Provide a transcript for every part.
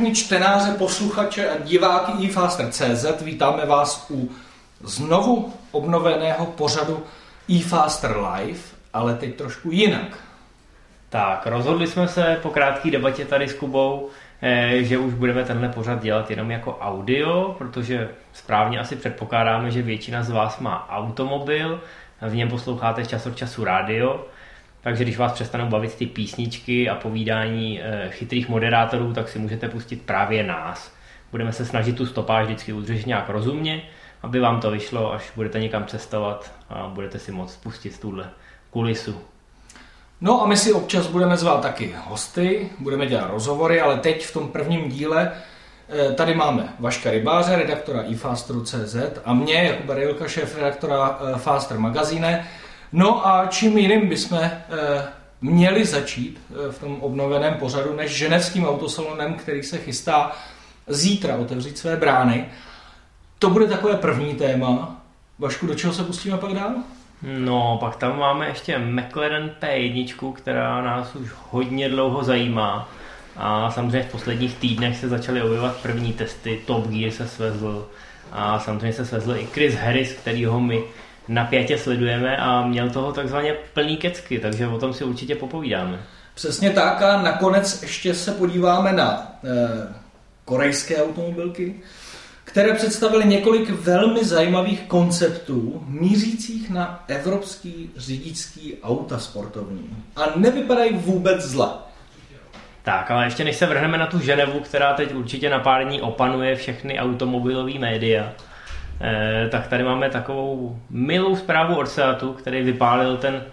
Všechny čtenáře, posluchače a diváky eFaster.cz. Vítáme vás u znovu obnoveného pořadu eFaster Live, ale teď trošku jinak. Tak, rozhodli jsme se po krátké debatě tady s Kubou, eh, že už budeme tenhle pořad dělat jenom jako audio, protože správně asi předpokládáme, že většina z vás má automobil, v něm posloucháte čas od času rádio, takže když vás přestanou bavit ty písničky a povídání eh, chytrých moderátorů, tak si můžete pustit právě nás. Budeme se snažit tu stopáž vždycky udržet nějak rozumně, aby vám to vyšlo, až budete někam cestovat a budete si moct pustit tuhle kulisu. No a my si občas budeme zvát taky hosty, budeme dělat rozhovory, ale teď v tom prvním díle eh, tady máme Vaška Rybáře, redaktora eFasteru.cz a mě, jako Barilka, šéf redaktora eh, Faster magazíne. No a čím jiným bychom eh, měli začít v tom obnoveném pořadu, než ženevským autosalonem, který se chystá zítra otevřít své brány. To bude takové první téma. Vašku, do čeho se pustíme pak dál? No, pak tam máme ještě McLaren P1, která nás už hodně dlouho zajímá. A samozřejmě v posledních týdnech se začaly objevovat první testy, Top Gear se svezl a samozřejmě se svezl i Chris Harris, který ho my napětě sledujeme a měl toho takzvaně plný kecky, takže o tom si určitě popovídáme. Přesně tak a nakonec ještě se podíváme na eh, korejské automobilky, které představily několik velmi zajímavých konceptů mířících na evropský řidičský auta sportovní. A nevypadají vůbec zle. Tak, ale ještě než se vrhneme na tu Ženevu, která teď určitě na pár dní opanuje všechny automobilové média, tak tady máme takovou milou zprávu od Seatu, který vypálil ten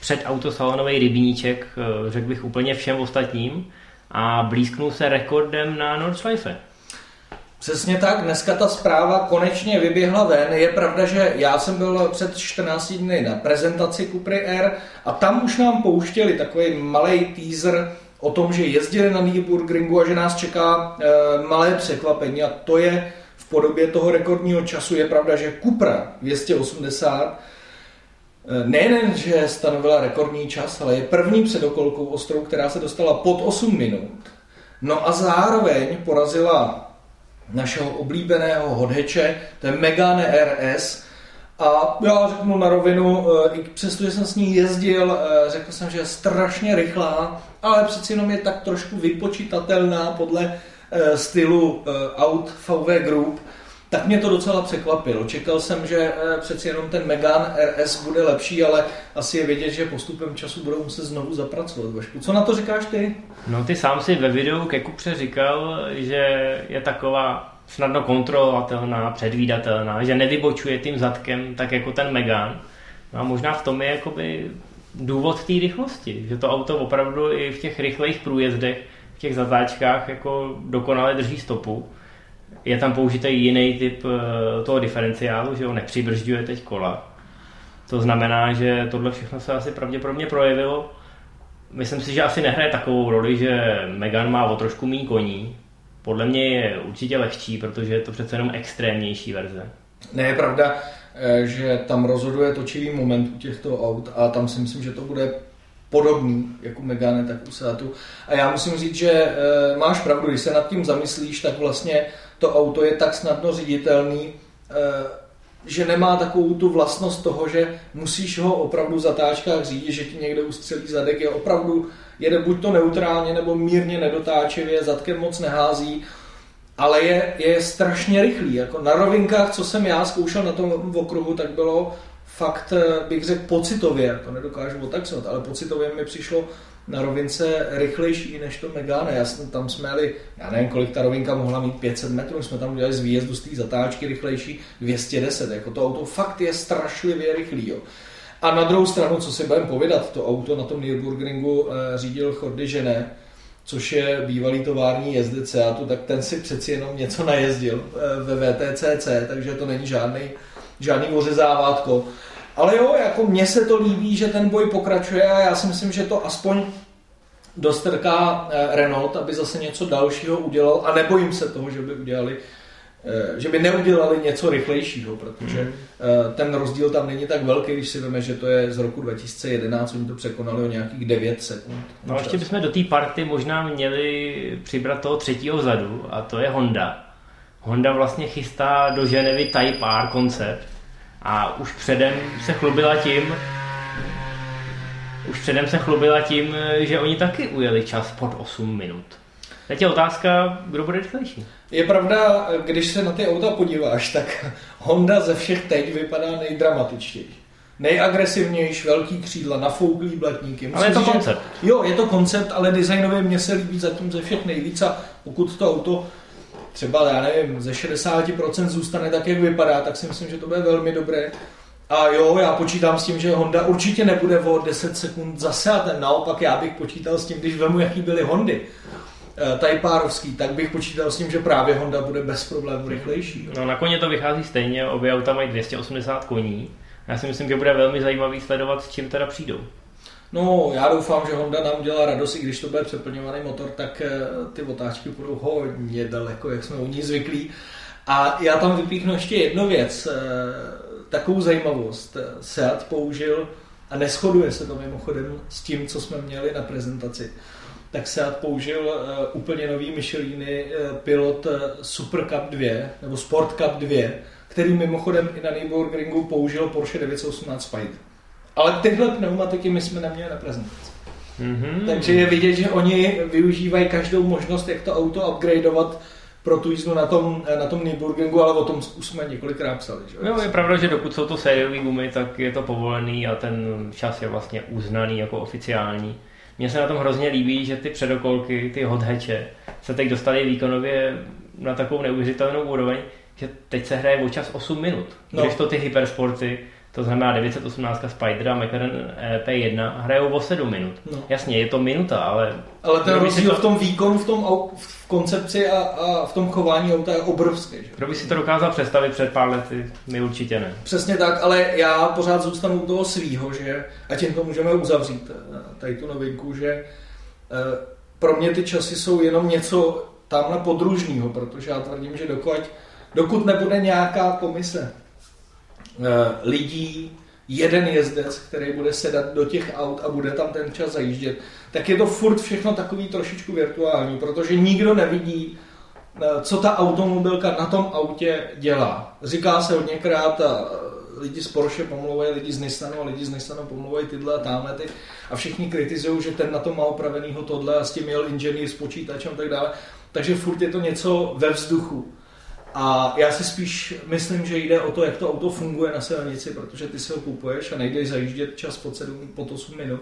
předautosalonový rybníček, eh, řekl bych úplně všem ostatním, a blízknul se rekordem na Nordschleife. Přesně tak, dneska ta zpráva konečně vyběhla ven. Je pravda, že já jsem byl před 14 dny na prezentaci Cupry Air a tam už nám pouštěli takový malý teaser o tom, že jezdili na Nürburgringu a že nás čeká e, malé překvapení a to je v podobě toho rekordního času. Je pravda, že Cupra 280 e, nejen, že stanovila rekordní čas, ale je první předokolkou ostrou, která se dostala pod 8 minut. No a zároveň porazila našeho oblíbeného hodheče, to je Megane RS. A já řeknu na rovinu, eh, i přestože jsem s ní jezdil, eh, řekl jsem, že je strašně rychlá, ale přeci jenom je tak trošku vypočítatelná podle stylu aut VW Group, tak mě to docela překvapilo. Čekal jsem, že přeci jenom ten Megane RS bude lepší, ale asi je vidět, že postupem času budou muset znovu zapracovat. Vašku, co na to říkáš ty? No ty sám si ve videu ke Kupře říkal, že je taková snadno kontrolovatelná, předvídatelná, že nevybočuje tím zadkem tak jako ten Megan. No a možná v tom je jakoby důvod té rychlosti, že to auto opravdu i v těch rychlejch průjezdech, v těch zatáčkách jako dokonale drží stopu. Je tam použitý jiný typ eh, toho diferenciálu, že ho nepřibržďuje teď kola. To znamená, že tohle všechno se asi pravděpodobně projevilo Myslím si, že asi nehraje takovou roli, že Megan má o trošku méně koní. Podle mě je určitě lehčí, protože je to přece jenom extrémnější verze. Ne, je pravda, eh, že tam rozhoduje točivý moment u těchto aut a tam si myslím, že to bude podobný jako Megane, tak u Seatu. A já musím říct, že eh, máš pravdu, když se nad tím zamyslíš, tak vlastně to auto je tak snadno ředitelný, eh, že nemá takovou tu vlastnost toho, že musíš ho opravdu v zatáčkách řídit, že ti někde ustřelí zadek, je opravdu, jede buď to neutrálně nebo mírně nedotáčivě, zadkem moc nehází, ale je, je strašně rychlý. Jako na rovinkách, co jsem já zkoušel na tom okruhu, tak bylo fakt, eh, bych řekl, pocitově, to nedokážu otaxovat, ale pocitově mi přišlo na rovince rychlejší než to Megane. Já jsem, tam jsme jeli, já nevím, kolik ta rovinka mohla mít, 500 metrů, jsme tam udělali z výjezdu z té zatáčky rychlejší 210. Jako to auto fakt je strašlivě rychlý. Jo. A na druhou stranu, co si budeme povědat, to auto na tom Nürburgringu eh, řídil Chordy Žené, což je bývalý tovární jezdec Seatu, tak ten si přeci jenom něco najezdil eh, ve VTCC, takže to není žádný, žádný ořezávátko. Ale jo, jako mně se to líbí, že ten boj pokračuje a já si myslím, že to aspoň dostrká eh, Renault, aby zase něco dalšího udělal a nebojím se toho, že by udělali eh, že by neudělali něco rychlejšího, protože hmm. ten rozdíl tam není tak velký, když si víme, že to je z roku 2011, oni to překonali o nějakých 9 sekund. No a ještě bychom do té party možná měli přibrat toho třetího zadu a to je Honda. Honda vlastně chystá do Ženevy Type R koncept a už předem se chlubila tím, už předem se chlubila tím, že oni taky ujeli čas pod 8 minut. Teď je otázka, kdo bude rychlejší. Je pravda, když se na ty auta podíváš, tak Honda ze všech teď vypadá nejdramatičtěji. Nejagresivnější, velký křídla, nafouklý blatníky. Musím ale je to říct, koncept. Že, jo, je to koncept, ale designově mně se líbí zatím ze všech nejvíc a pokud to auto třeba, já nevím, ze 60% zůstane tak, jak vypadá, tak si myslím, že to bude velmi dobré. A jo, já počítám s tím, že Honda určitě nebude o 10 sekund zase a ten naopak já bych počítal s tím, když vemu, jaký byly Hondy. Eh, Tajpárovský, tak bych počítal s tím, že právě Honda bude bez problémů rychlejší. No na koně to vychází stejně, obě auta mají 280 koní. Já si myslím, že bude velmi zajímavý sledovat, s čím teda přijdou. No, já doufám, že Honda nám dělá radost, i když to bude přeplňovaný motor, tak eh, ty otáčky budou hodně daleko, jak jsme u ní zvyklí. A já tam vypíchnu ještě jednu věc, eh, takovou zajímavost. Seat použil, a neschoduje se to mimochodem s tím, co jsme měli na prezentaci, tak Seat použil uh, úplně nový Micheliny pilot Super Cup 2, nebo Sport Cup 2, který mimochodem i na Nürburgringu použil Porsche 918 Spider. Ale tyhle pneumatiky my jsme neměli na prezentaci. Mm-hmm. Takže je vidět, že oni využívají každou možnost, jak to auto upgradeovat pro tu jízdu na tom, na tom Nürburgringu, ale o tom už jsme několikrát psali. Že? No, je pravda, že dokud jsou to sériové gumy, tak je to povolený a ten čas je vlastně uznaný jako oficiální. Mně se na tom hrozně líbí, že ty předokolky, ty hatche, se teď dostali výkonově na takovou neuvěřitelnou úroveň, že teď se hraje o čas 8 minut. No. Když to ty hypersporty, to znamená 918 Spider a McLaren P1 hrajou o 7 minut. No. Jasně, je to minuta, ale... Ale ten rozdíl to... v tom výkonu, v tom v koncepci a, a v tom chování auta je obrovský. Že? Kdo by si to dokázal představit před pár lety, my určitě ne. Přesně tak, ale já pořád zůstanu u toho svýho, že a tím to můžeme uzavřít, eh, tady tu novinku, že eh, pro mě ty časy jsou jenom něco tamhle podružního, protože já tvrdím, že dokud, dokud nebude nějaká komise Eh, lidí, jeden jezdec, který bude sedat do těch aut a bude tam ten čas zajíždět, tak je to furt všechno takový trošičku virtuální, protože nikdo nevidí, eh, co ta automobilka na tom autě dělá. Říká se hodněkrát a lidi z Porsche pomlouvají lidi z Nissanu a lidi z Nissanu pomlouvají tyhle a tamhle ty a všichni kritizují, že ten na to má opravenýho tohle a s tím jel inženýr s počítačem a tak dále. Takže furt je to něco ve vzduchu. A já si spíš myslím, že jde o to, jak to auto funguje na silnici, protože ty si ho kupuješ a nejdeš zajíždět čas pod, 7, pod 8 minut.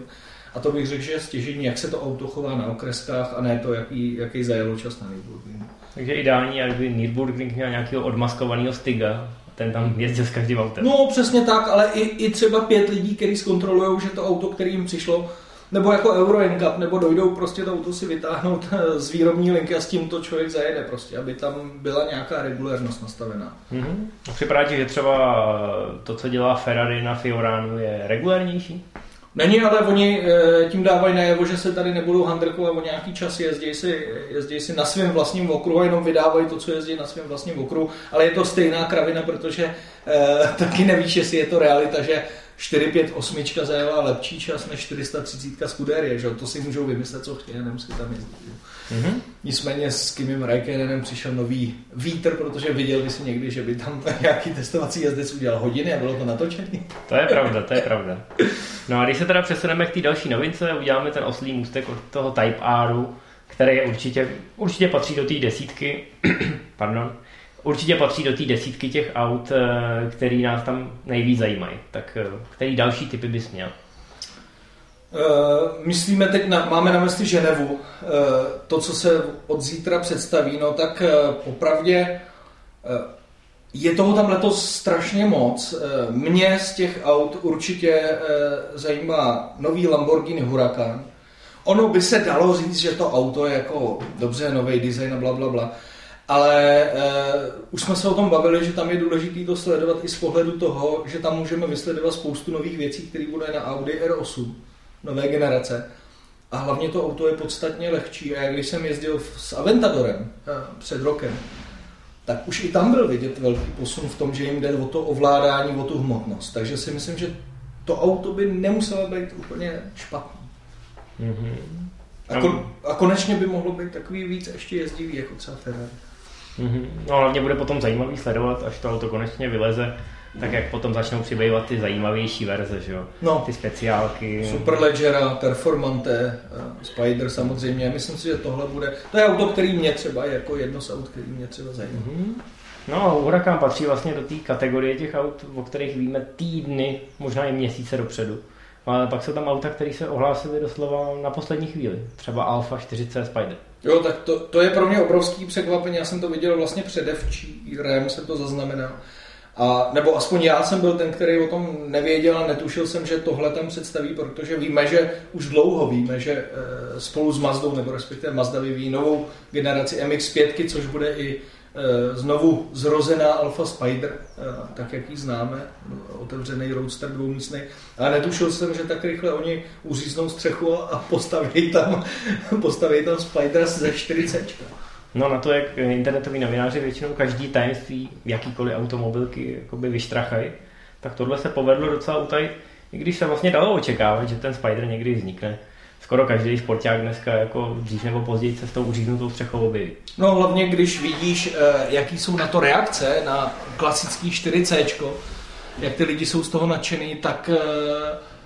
A to bych řekl, že je stěžení, jak se to auto chová na okreskách a ne to, jaký, jaký zajelo čas na Nürburgringu. Takže ideální, aby Nürburgring měl nějakého odmaskovaného styga, ten tam jezdil s každým autem. No přesně tak, ale i, i třeba pět lidí, kteří zkontrolují, že to auto, který jim přišlo, nebo jako Euro NCAP, nebo dojdou prostě to auto si vytáhnout z výrobní linky a s tím to člověk zajede prostě, aby tam byla nějaká regulérnost nastavená. Mm-hmm. Připadá ti, že třeba to, co dělá Ferrari na Fioranu, je regulérnější? Není, ale oni eh, tím dávají najevo, že se tady nebudou handrkovat o nějaký čas, jezdí si, jezdí si na svém vlastním okruhu a jenom vydávají to, co jezdí na svém vlastním okruhu, ale je to stejná kravina, protože eh, taky nevíš, jestli je to realita, že 458 zajela lepší čas než 430 Scuderie, že? to si můžou vymyslet, co chtějí, nemusí tam jezdit. Mm-hmm. Nicméně s Kimim Raikkonenem přišel nový vítr, protože viděl si někdy, že by tam nějaký testovací jezdec udělal hodiny a bylo to natočený. To je pravda, to je pravda. No a když se teda přesuneme k té další novince, uděláme ten oslý můstek od toho Type R, který je určitě, určitě patří do té desítky, pardon, určitě patří do té desítky těch aut, eh, který nás tam nejvíc zajímají. Tak eh, který další typy bys měl? Uh, myslíme teď, na, máme na mysli Ženevu, to, co se od zítra představí, no tak uh, popravdě je toho tam letos strašně moc. Mě z těch aut určitě zajímá nový Lamborghini Huracan. Ono by se dalo říct, že to auto je jako dobře, nový design a bla, bla, bla. Ale uh, už jsme se o tom bavili, že tam je důležité to sledovat i z pohledu toho, že tam můžeme vysledovat spoustu nových věcí, které bude na Audi R8, nové generace. A hlavně to auto je podstatně lehčí. A jak když jsem jezdil s Aventadorem uh, před rokem, tak už i tam byl vidět velký posun v tom, že jim jde o to ovládání, o tu hmotnost. Takže si myslím, že to auto by nemuselo být úplně špatné. Mm-hmm. A, kon, a konečně by mohlo být takový víc ještě jezdivý, jako třeba Ferrari. Mm-hmm. No hlavně bude potom zajímavý sledovat, až to auto konečně vyleze, tak jak potom začnou přibývat ty zajímavější verze, že jo? No. Ty speciálky. Superleggera, Performante, Spider samozřejmě. Myslím si, že tohle bude... To je auto, který mě třeba jako jedno z aut, který mě třeba zajímá. Mm-hmm. No, Huracan patří vlastně do té kategorie těch aut, o kterých víme týdny, možná i měsíce dopředu. Ale pak jsou tam auta, které se ohlásily doslova na poslední chvíli. Třeba Alfa 40 Spider. Jo, tak to, to je pro mě obrovský překvapení. Já jsem to viděl vlastně předevčí, rém jsem to zaznamenal. A, nebo aspoň já jsem byl ten, který o tom nevěděl a netušil jsem, že tohle tam představí, protože víme, že už dlouho víme, že e, spolu s Mazdou, nebo respektive Mazda vyvíjí novou generaci MX-5, což bude i znovu zrozená Alfa Spider, e, tak jak ji známe, otevřený roadster dvoumístný. Ale netušil jsem, že tak rychle oni uříznou střechu a postaví tam, postaví tam Spider ze 40. No na to, jak internetoví novináři většinou každý tajemství jakýkoliv automobilky jakoby vyštrachají, tak tohle se povedlo docela utajit, i když se vlastně dalo očekávat, že ten Spider někdy vznikne. Skoro každý sporták dneska jako dřív nebo později se s tou uříznutou střechou objeví. No hlavně, když vidíš, eh, jaký jsou na to reakce na klasický 4C, jak ty lidi jsou z toho nadšený, tak eh,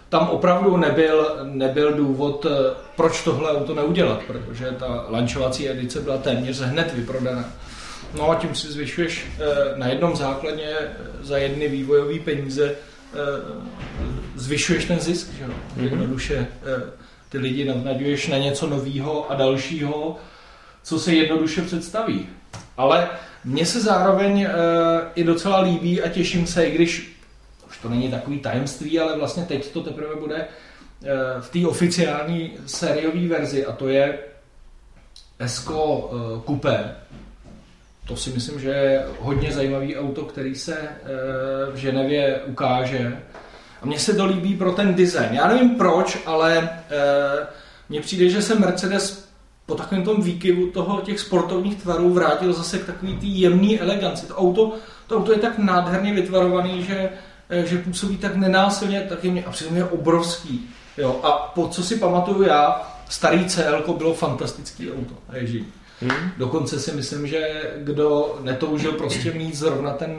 tam opravdu nebyl, nebyl důvod, eh, proč tohle auto neudělat, protože ta lančovací edice byla téměř hned vyprodaná. No a tím si zvyšuješ na jednom základě eh, za jedny vývojové peníze zvyšuješ ten zisk, že Mm-hmm. Jednoduše ty lidi nadnaďuješ na něco nového a dalšího, co se jednoduše představí. Ale mně se zároveň i docela líbí a těším se, i když to není takový tajemství, ale vlastně teď to teprve bude eh, v té oficiální sériové verzi a to je Esco eh, Coupé. To si myslím, že je hodně zajímavý auto, který se eh, v Ženevě ukáže. A mně se to líbí pro ten design. Já nevím proč, ale mně přijde, že se Mercedes po takovém tom výkyvu toho těch sportovních tvarů vrátil zase k takový té jemné eleganci. To auto, to auto je tak nádherně vytvarovaný, že Eh, že působí tak nenásilně, tak je mě, a přitom je obrovský. Jo? A po co si pamatuju já, starý CL bylo fantastický auto. Ježí. Hmm. Dokonce si myslím, že kdo netoužil prostě mít zrovna ten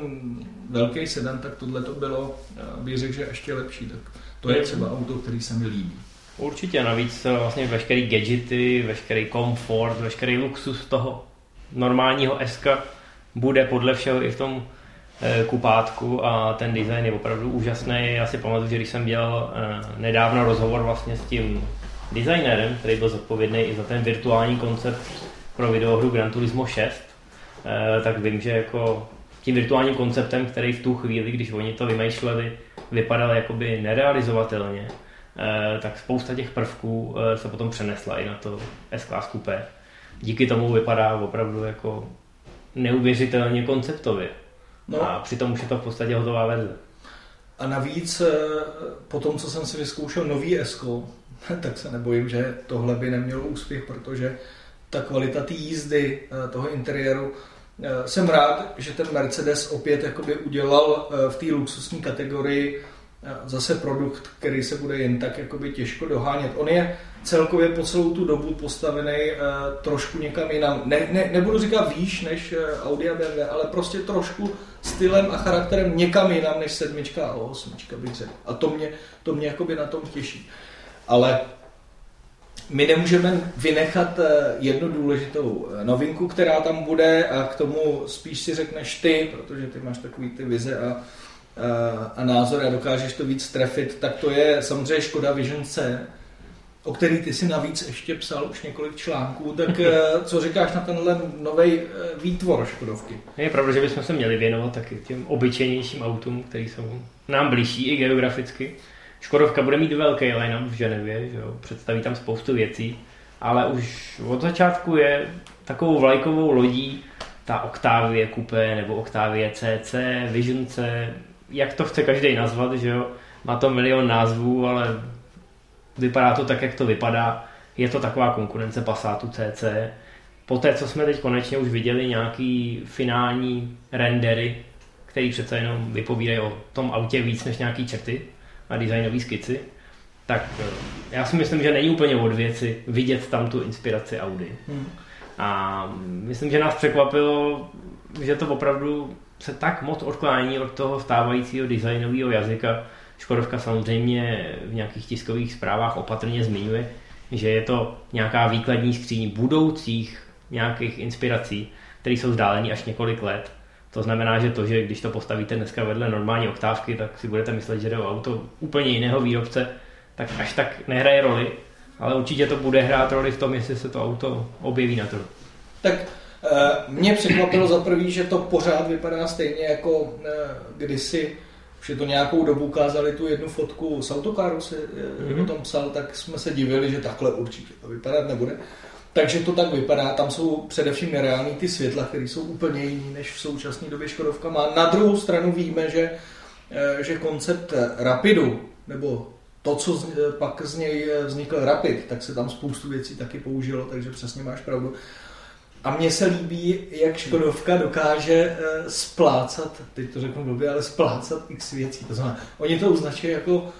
velký sedan, tak tohle to bylo, bych řekl, že ještě lepší. Tak to je třeba auto, který se mi líbí. Určitě, navíc eh, vlastně veškerý gadgety, veškerý komfort, veškerý luxus toho normálního SK bude podle všeho i v tom Eh, kupátku a ten design je opravdu úžasný. Já si pamatuju, že když jsem dělal eh, nedávno rozhovor vlastně s tím designérem, který byl zodpovědný i za ten virtuální koncept pro videohru Gran Turismo 6, eh, tak vím, že jako tím virtuálním konceptem, který v tu chvíli, když oni to vymýšleli, vypadal jakoby nerealizovatelně, tak spousta těch prvků se potom přenesla i na to S-Class Coupé. Díky tomu vypadá opravdu jako neuvěřitelně konceptově. No. A přitom už je to v podstatě hotová verze. A navíc eh, po tom, co jsem si vyzkoušel nový Esko, tak se nebojím, že tohle by nemělo úspěch, protože ta kvalita té jízdy, eh, toho interiéru, eh, jsem rád, že ten Mercedes opět jakoby udělal v té luxusní kategorii zase produkt, který se bude jen tak jakoby těžko dohánět. On je celkově po celou tu dobu postavený trošku někam jinam. Ne, ne, nebudu říkat výš než Audi a BMW, ale prostě trošku stylem a charakterem někam jinam než sedmička a osmička bych řekl. A to mě, to mě jakoby na tom těší. Ale my nemůžeme vynechat eh, jednu důležitou eh, novinku, která tam bude a k tomu spíš si řekneš ty, protože ty máš takový ty vize a, a, a názory a dokážeš to víc trefit, tak to je samozřejmě Škoda Vision C, o který ty si navíc ještě psal už několik článků, tak eh, co říkáš na tenhle nový eh, výtvor Škodovky? Je pravda, že bychom se měli věnovat taky těm obyčejnějším autům, který jsou nám blížší i geograficky. Škodovka bude mít velký line v Ženevě, že jo? představí tam spoustu věcí, ale už od začátku je takovou vlajkovou lodí ta Octavie Coupé nebo Octavie CC, Vision C, jak to chce každý nazvat, že jo? Má to milion názvů, ale vypadá to tak, jak to vypadá. Je to taková konkurence Passatu CC. poté, co jsme teď konečně už viděli nějaký finální rendery, který přece jenom vypovídají o tom autě víc než nějaký čety a designové skici, tak eh, já si myslím, že není úplně od věci vidět tam tu inspiraci Audi. Hmm. A myslím, že nás překvapilo, že to opravdu se tak moc odklání od toho stávajícího designového jazyka. Škodovka samozřejmě v nějakých tiskových zprávách opatrně zmiňuje, že je to nějaká výkladní skříň budoucích nějakých inspirací, které jsou vzdálené až několik let. To znamená, že to, že když to postavíte dneska vedle normální oktávky, tak si budete myslet, že jde o auto úplně jiného výrobce, tak až tak nehraje roli, ale určitě to bude hrát roli v tom, jestli se to auto objeví na trhu. Tak eh, mě překvapilo za prvý, že to pořád vypadá stejně jako eh, kdysi už je to nějakou dobu ukázali tu jednu fotku z autokáru, se mm-hmm. o tom psal, tak jsme se divili, že takhle určitě to vypadat nebude. Takže to tak vypadá, tam jsou především nereální ty světla, které jsou úplně jiný, než v současné době Škodovka má. Na druhou stranu víme, že, že koncept Rapidu, nebo to, co z, pak z něj vznikl Rapid, tak se tam spoustu věcí taky použilo, takže přesně máš pravdu. A mně se líbí, jak Škodovka dokáže eh, splácat, teď to řeknu blbě, ale splácat x věcí. To znamená, oni to označují jako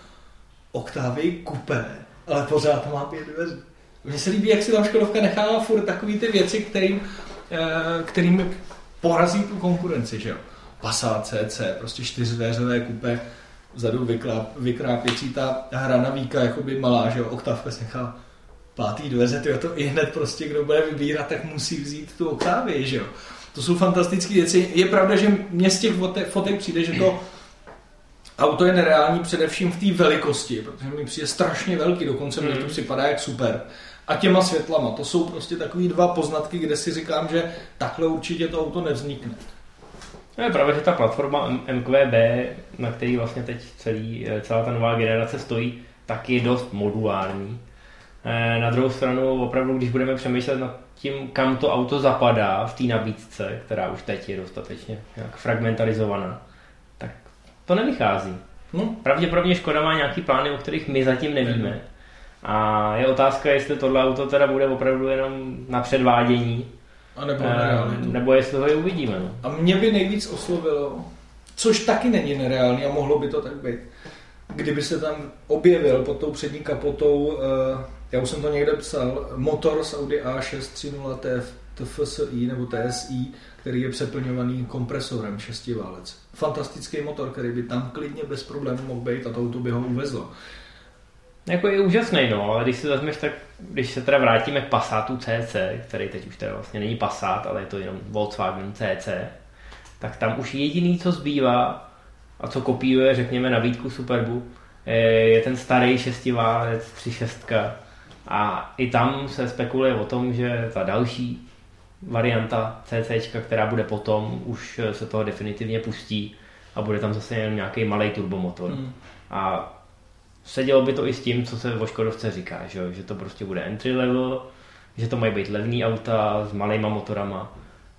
oktávy kupé, ale pořád má pět dveří. Mně se líbí, jak si tam Škodovka nechává furt takové ty věci, kterým, eh, kterým porazí tu konkurenci, že jo. Passat CC, prostě čtyřdveřové kupé, vzadu vykrápěcí ta hrana víka, jakoby malá, že jo, oktávka se nechá pátý dveře, tyjo, to i hned prostě, kdo bude vybírat, tak musí vzít tu oktávy, že jo. To jsou fantastické věci. Je pravda, že mě z těch fotek přijde, že to auto je nereální především v té velikosti, protože mi přijde strašně velký, dokonce mi to mm. připadá jak super. A těma světlama, to jsou prostě takový dva poznatky, kde si říkám, že takhle určitě to auto nevznikne. No je pravda, že ta platforma MQB, na který vlastně teď celý, celá ta nová generace stojí, tak je dost modulární. Eh, na druhou stranu, opravdu, když budeme přemýšlet nad tím, kam to auto zapadá v té nabídce, která už teď je dostatečně nějak fragmentarizovaná, tak to nevychází. No. Pravděpodobně Škoda má nějaký plány, o kterých my zatím nevíme. A je otázka, jestli tohle auto teda bude opravdu jenom na předvádění, a nebo, e, nebo jestli ho i uvidíme. No. A mě by nejvíc oslovilo, což taky není nereálný a mohlo by to tak být, kdyby se tam objevil pod tou přední kapotou uh, já už jsem to někde psal, motor z Audi A630 TFSI nebo TSI, který je přeplňovaný kompresorem šestiválec. Fantastický motor, který by tam klidně bez problémů mohl být a to auto by ho uvezlo. Jako je úžasný, no, ale když si vezmeš, tak když se teda vrátíme k Passatu CC, který teď už teda vlastně není Passat, ale je to jenom Volkswagen CC, tak tam už jediný, co zbývá a co kopíruje, řekněme, nabídku Superbu, je ten starý šestiválec 3.6, a i tam se spekuluje o tom, že ta další varianta CC, která bude potom, už se toho definitivně pustí a bude tam zase jen nějaký malý turbomotor. Hmm. A sedělo by to i s tím, co se o Škodovce říká, že, že to prostě bude entry level, že to mají být levný auta s malýma motorama.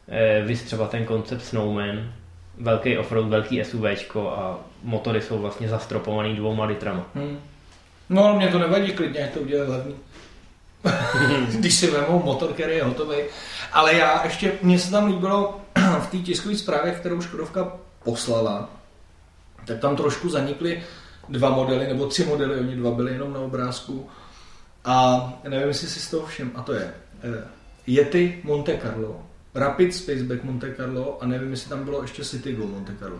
E, vy třeba ten koncept Snowman, velký offroad, velký SUVčko a motory jsou vlastně zastropovaný dvouma litrama. Hmm. No ale mě to nevadí klidně, to udělat levný. když si vezmou motor, který je hotový. Ale já ještě, mně se tam líbilo v té tiskové zprávě, kterou Škodovka poslala, tak tam trošku zanikly dva modely, nebo tři modely, oni dva byly jenom na obrázku. A nevím, jestli si z toho všem, a to je eh, Yeti Monte Carlo, Rapid Spaceback Monte Carlo a nevím, jestli tam bylo ještě Citigo Monte Carlo.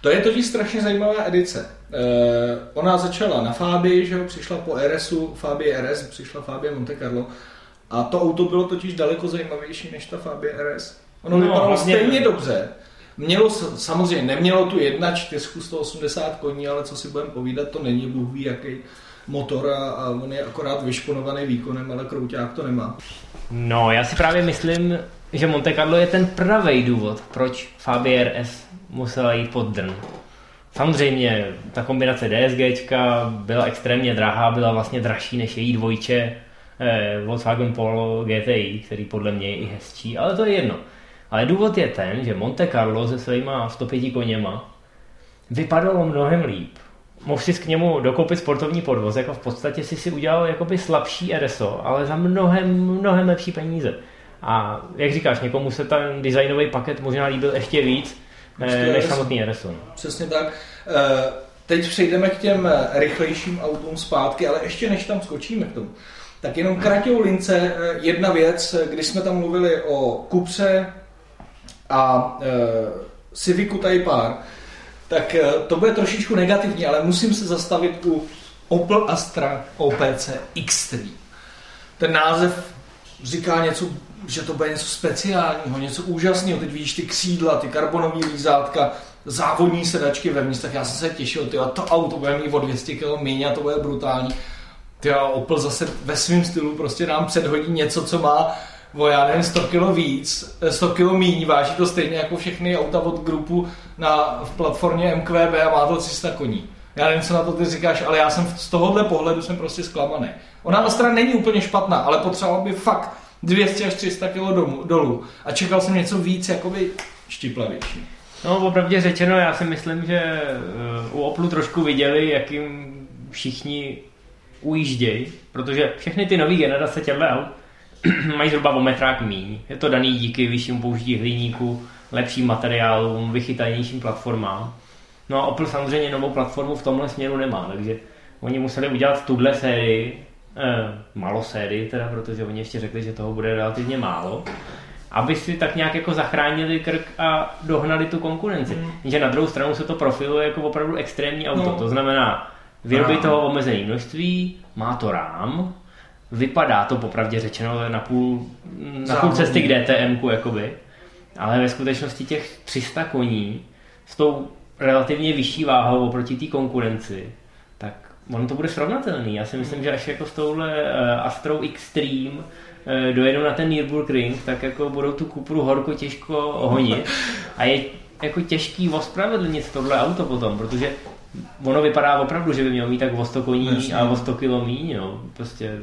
To je totiž strašně zajímavá edice. Eh, ona začala na Fabii, že jo, přišla po RSu, Fabie RS, přišla Fabie Monte Carlo a to auto bylo totiž daleko zajímavější než ta Fabie RS. Ono no, vypadalo stejně dobře. Mělo, samozřejmě nemělo tu 1.4 180 koní, ale co si budeme povídat, to není bůh ví jaký motor a, a on je akorát vyšponovaný výkonem, ale krouťák to nemá. No, já si právě myslím, že Monte Carlo je ten pravý důvod, proč Fabie RS musela jít pod drn. Samozřejmě ta kombinace DSG byla extrémně drahá, byla vlastně dražší než její dvojče eh, Volkswagen Polo GTI, který podle mě je i hezčí, ale to je jedno. Ale důvod je ten, že Monte Carlo se svýma 105 koněma vypadalo mnohem líp. Mohl si k němu dokoupit sportovní podvoz, jako v podstatě si si udělal jakoby slabší RSO, ale za mnohem, mnohem lepší peníze. A jak říkáš, někomu se ten designový paket možná líbil ještě víc, eh, než samotný Edison. Přesně tak. Eh, teď přejdeme k těm rychlejším autům zpátky, ale ještě než tam skočíme k tomu, tak jenom kratěou lince jedna věc, když jsme tam mluvili o Kupře a Civicu Type R, tak to bude trošičku negativní, ale musím se zastavit u Opel Astra OPC X3. Ten název říká něco, že to bude něco speciálního, něco úžasného. Teď vidíš ty křídla, ty karbonové lízátka, závodní sedačky vevnitř, tak já jsem se těšil, tyjo, to auto bude mít o 200 kg méně a to bude brutální. Ty Opel zase ve svém stylu prostě nám předhodí něco, co má o já nevím, 100 kg víc, 100 kg míň, váží to stejně jako všechny auta od grupu na, v platformě MQB a má to 300 koní. Já nevím, co na to ty říkáš, ale já jsem z tohohle pohledu jsem prostě zklamaný. Ona Astra není úplně špatná, ale potřeboval by fakt 200 až 300 kg domů, dolů. A čekal jsem něco víc, jakoby štiplavější. No, opravdu řečeno, já si myslím, že eh, u Oplu trošku viděli, jakým všichni ujíždějí, protože všechny ty nové generace těchto aut mají zhruba o metrák míň. Je to daný díky vyššímu použití hliníku, lepším materiálům, vychytanějším platformám. No a Opel samozřejmě novou platformu v tomhle směru nemá, takže oni museli udělat tuhle sérii, eh, malo sérii teda, protože oni ještě řekli, že toho bude relativně málo, aby si tak nějak jako zachránili krk a dohnali tu konkurenci. Mm. Že na druhou stranu se to profiluje jako opravdu extrémní auto, no. to znamená výroby toho omezené množství, má to rám, vypadá to popravdě řečeno na půl, na půl cesty k DTM, jakoby, ale ve skutečnosti těch 300 koní s tou relativně vyšší váhou oproti té konkurenci, tak ono to bude srovnatelný. Já si myslím, že až jako s touhle uh, Astrou Extreme uh, dojedou na ten Nürburgring, tak jako budou tu Cupru horko těžko ohonit. A je jako těžký ospravedlnit tohle auto potom, protože ono vypadá opravdu, že by mělo mít tak o 100 koní Jasně. a o 100 km míň, no. Prostě...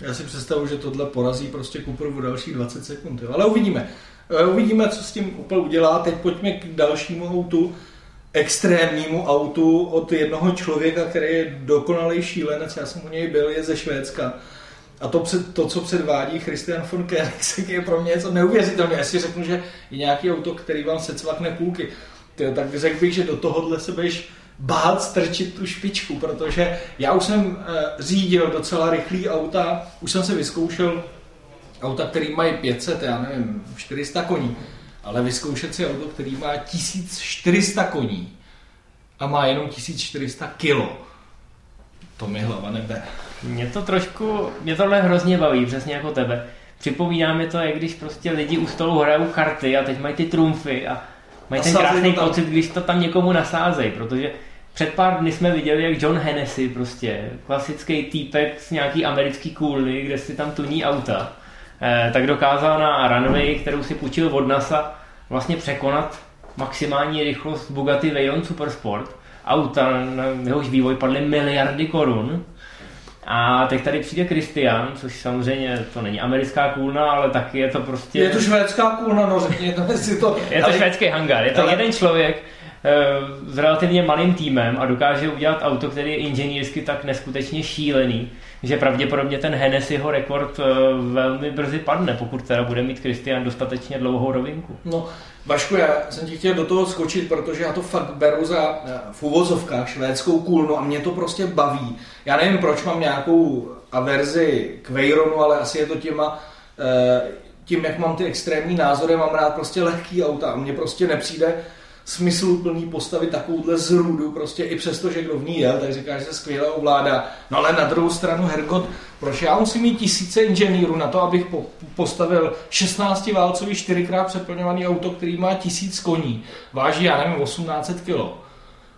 Já si představu, že tohle porazí prostě Cupru v dalších 20 sekund, jo. ale uvidíme. Eh, uvidíme, co s tím úplně udělá. Teď pojďme k dalšímu autu, extrémnímu autu od jednoho člověka, který je dokonalý šílenec, já jsem u něj byl, je ze Švédska. A to, před, to co předvádí Christian von Koenigsegg, je pro mě něco neuvěřitelné. Já si řeknu, že je nějaký auto, který vám secvakne půlky. Ty, tak řekl bych, že do tohohle se budeš bát strčit tu špičku, protože já už jsem e, řídil docela rychlý auta, už jsem se vyzkoušel auta, který mají 500, já nevím, 400 koní ale vyzkoušet si auto, který má 1400 koní a má jenom 1400 kilo, to mi hlava nebe. Mě to trošku, mě tohle hrozně baví, přesně jako tebe. Připomíná mi to, jak když prostě lidi u stolu hrajou karty a teď mají ty trumfy a mají ten krásný pocit, když to tam někomu nasázejí, protože před pár dny jsme viděli, jak John Hennessy, prostě klasický týpek z nějaký americký kůlny, kde si tam tuní auta, eh, tak dokázal na runway, kterou si půjčil od NASA, vlastně překonat maximální rychlost Bugatti Veyron Supersport, auta, na jehož vývoj padly miliardy korun. A teď tady přijde Christian, což samozřejmě to není americká kůlna, ale taky je to prostě... Je to švédská kůlna, no řekněte si to. Je to ale... švédský hangar, je to ale... jeden člověk, s relativně malým týmem a dokáže udělat auto, který je inženýrsky tak neskutečně šílený, že pravděpodobně ten Hennessyho rekord eh, velmi brzy padne, pokud teda bude mít Christian dostatečně dlouhou rovinku. No, Vašku, já jsem ti chtěl do toho skočit, protože já to fakt beru za eh, v uvozovkách švédskou kůlnu a mě to prostě baví. Já nevím, proč mám nějakou averzi k Veyronu, ale asi je to těma, eh, tím, jak mám ty extrémní názory, mám rád prostě lehký auta a mně prostě nepřijde smysluplný postavit takovouhle zrůdu, prostě i přesto, že kdo v ní jel, tak říká, že se skvěle ovládá. No ale na druhou stranu, Hergot, proč já musím mít tisíce inženýrů na to, abych po, postavil 16 válcový, 4x přeplňovaný auto, který má tisíc koní, váží, já nevím, 1800 kg.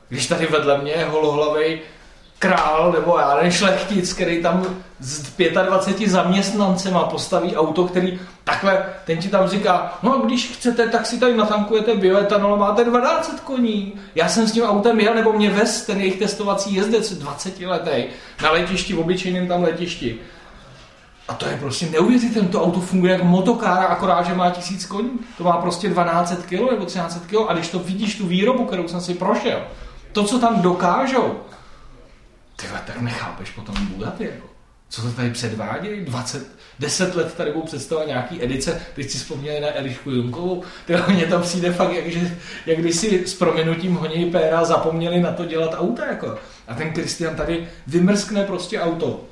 Když tady vedle mě je holohlavej král nebo já nevím, šlechtic, který tam s 25 zaměstnancema postaví auto, který takhle, ten ti tam říká, no když chcete, tak si tady natankujete bioetanol, máte 12 koní. Já jsem s tím autem jel, nebo mě vez ten jejich testovací jezdec 20 letý na letišti, v obyčejném tam letišti. A to je prostě neuvěřitelné, to auto funguje jako motokára, akorát, že má tisíc koní. To má prostě 12 kg nebo 13 kg a když to vidíš, tu výrobu, kterou jsem si prošel, to, co tam dokážou, ty tak nechápeš potom Bugatti, jako. co to tady předvádějí? 20, 10 let tady budou představovat nějaký edice, teď si vzpomněli na Elišku Junkovou, teda mně tam přijde fakt, jak, že, jak když si s prominutím honí péra zapomněli na to dělat auta, jako. A ten Kristian tady vymrskne prostě auto.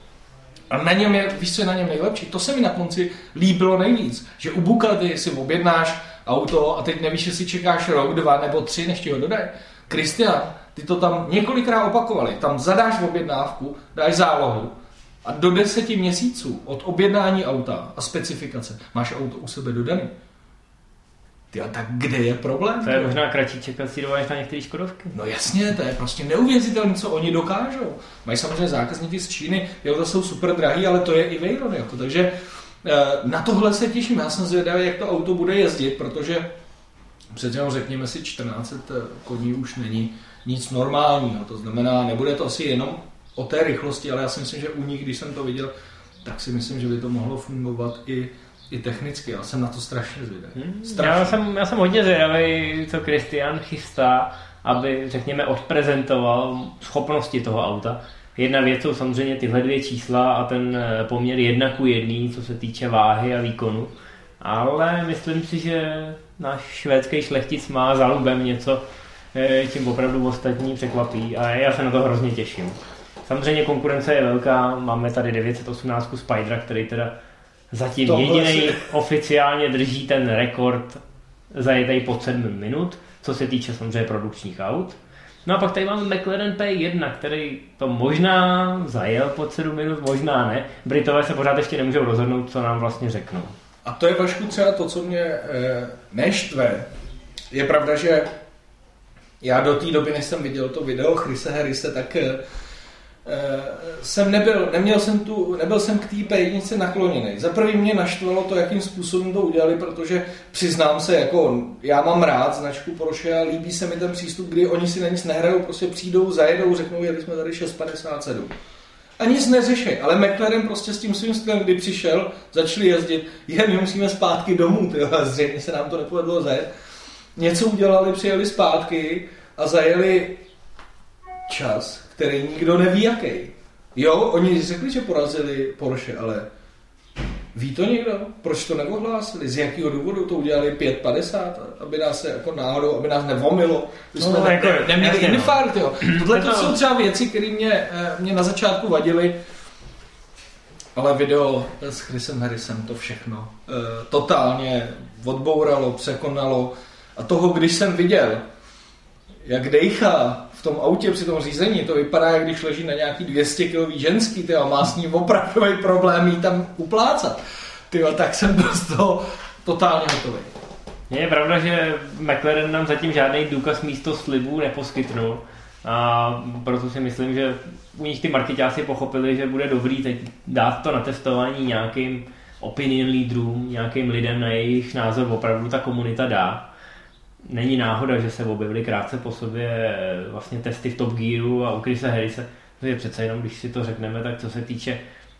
A na něm je, víš, co je na něm nejlepší? To se mi na konci líbilo nejvíc, že u Bugatti si objednáš auto a teď nevíš, jestli čekáš rok, dva nebo tři, než ti ho dodají. Kristian, ty to tam několikrát opakovali. Tam zadáš objednávku, dáš zálohu a do deseti měsíců od objednání auta a specifikace máš auto u sebe dodaný. Ty a tak kde je problém? To je možná kratší čekací doba než na některé Škodovky. No jasně, to je prostě neuvěřitelné, co oni dokážou. Mají samozřejmě zákazníky z Číny, jo, to jsou super drahý, ale to je i Veyron. Jako, takže eh, na tohle se těším. Já jsem zvědavý, jak to auto bude jezdit, protože přece řekněme si, 14 koní už není nic normálního. To znamená, nebude to asi jenom o té rychlosti, ale já si myslím, že u nich, když jsem to viděl, tak si myslím, že by to mohlo fungovat i, i technicky. Já jsem na to strašně zvědavý. Hmm, strašně. Já, jsem, já jsem hodně zvědavý, co Christian chystá, aby, řekněme, odprezentoval schopnosti toho auta. Jedna věc jsou samozřejmě tyhle dvě čísla a ten eh, poměr jedna ku jedný, co se týče váhy a výkonu. Ale myslím si, že náš švédský šlechtic má za lubem něco, čím opravdu ostatní překvapí a já se na to hrozně těším. Samozřejmě konkurence je velká, máme tady 918 Spidera, který teda zatím Tohle jediný si... oficiálně drží ten rekord zajetej pod 7 minut, co se týče samozřejmě produkčních aut. No a pak tady máme McLaren P1, který to možná zajel pod 7 minut, možná ne. Britové se pořád ještě nemůžou rozhodnout, co nám vlastně řeknou. A to je Vašku třeba to, co mě e, neštve. Je pravda, že já do té doby, než jsem viděl to video Chrise Harrise, tak e, Eh, jsem nebyl, neměl jsem tu, nebyl jsem k té P1 nakloněný. Za prvý mě naštvalo to, jakým způsobem to udělali, protože přiznám se, jako já mám rád značku Porsche a líbí se mi ten přístup, kdy oni si na nic nehrajou, prostě přijdou, zajedou, řeknou, jeli jsme tady 657. A nic neřeší, ale McLaren prostě s tím svým stylem, kdy přišel, začali jezdit, je, my musíme zpátky domů, tyjo, zřejmě se nám to nepovedlo zajet. Něco udělali, přijeli zpátky a zajeli čas, který nikdo neví jaký. Jo, oni řekli, že porazili Porsche, ale ví to někdo? Proč to neohlásili? Z jakého důvodu to udělali 5,50? Aby nás se jako náhodou, aby nás nevomilo. My jsme no, ne, jako, neměli jasně, no. infarkt, jo. Tohle to jsou třeba věci, které mě, eh, mě na začátku vadily. Ale video s Chrisem Harrisem to všechno uh, totálně odbouralo, překonalo. A toho, když jsem viděl, jak dejchá v tom autě při tom řízení, to vypadá, jak když leží na nějaký 200 kg ženský, tyjo, má s ním opravdový problém jí tam uplácat. Tyjo, tak jsem byl z toho totálně hotový. Je pravda, že McLaren nám zatím žádný důkaz místo slibů neposkytnul. A proto si myslím, že u nich ty marketáci pochopili, že bude dobrý teď dát to na testování nějakým opinion leaderům, nějakým lidem, na jejich názor opravdu ta komunita dá není náhoda, že se objevily krátce po sobě eh, vlastně testy v Top Gearu a u Chrisa Harrise. je přece jenom, když si to řekneme, tak co se týče